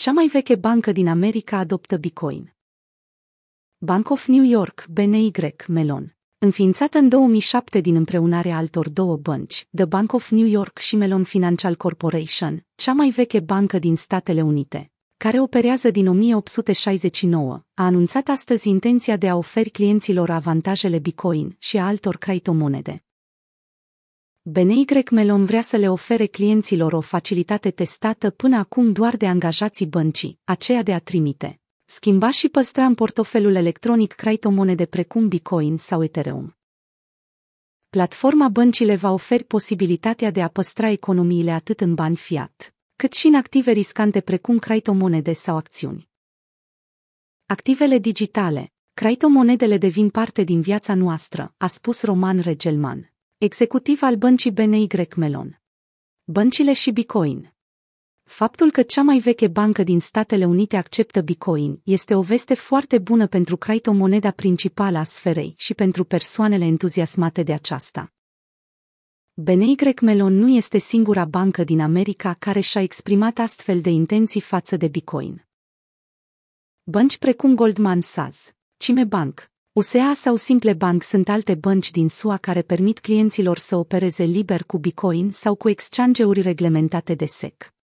Cea mai veche bancă din America adoptă Bitcoin. Bank of New York, BNY Mellon. Înființată în 2007 din împreunarea altor două bănci, The Bank of New York și Mellon Financial Corporation, cea mai veche bancă din Statele Unite, care operează din 1869, a anunțat astăzi intenția de a oferi clienților avantajele Bitcoin și a altor criptomonede. BNY Mellon vrea să le ofere clienților o facilitate testată până acum doar de angajații băncii, aceea de a trimite, schimba și păstra în portofelul electronic criptomonede precum Bitcoin sau Ethereum. Platforma băncii le va oferi posibilitatea de a păstra economiile atât în bani fiat, cât și în active riscante precum criptomonede sau acțiuni. Activele digitale, criptomonedele devin parte din viața noastră, a spus Roman Regelman executiv al băncii BNY Mellon. Băncile și Bitcoin Faptul că cea mai veche bancă din Statele Unite acceptă Bitcoin este o veste foarte bună pentru criptomoneda principală a sferei și pentru persoanele entuziasmate de aceasta. BNY Mellon nu este singura bancă din America care și-a exprimat astfel de intenții față de Bitcoin. Bănci precum Goldman Sachs, Cime Bank, USEA sau Simple Bank sunt alte bănci din SUA care permit clienților să opereze liber cu Bitcoin sau cu exchange-uri reglementate de SEC.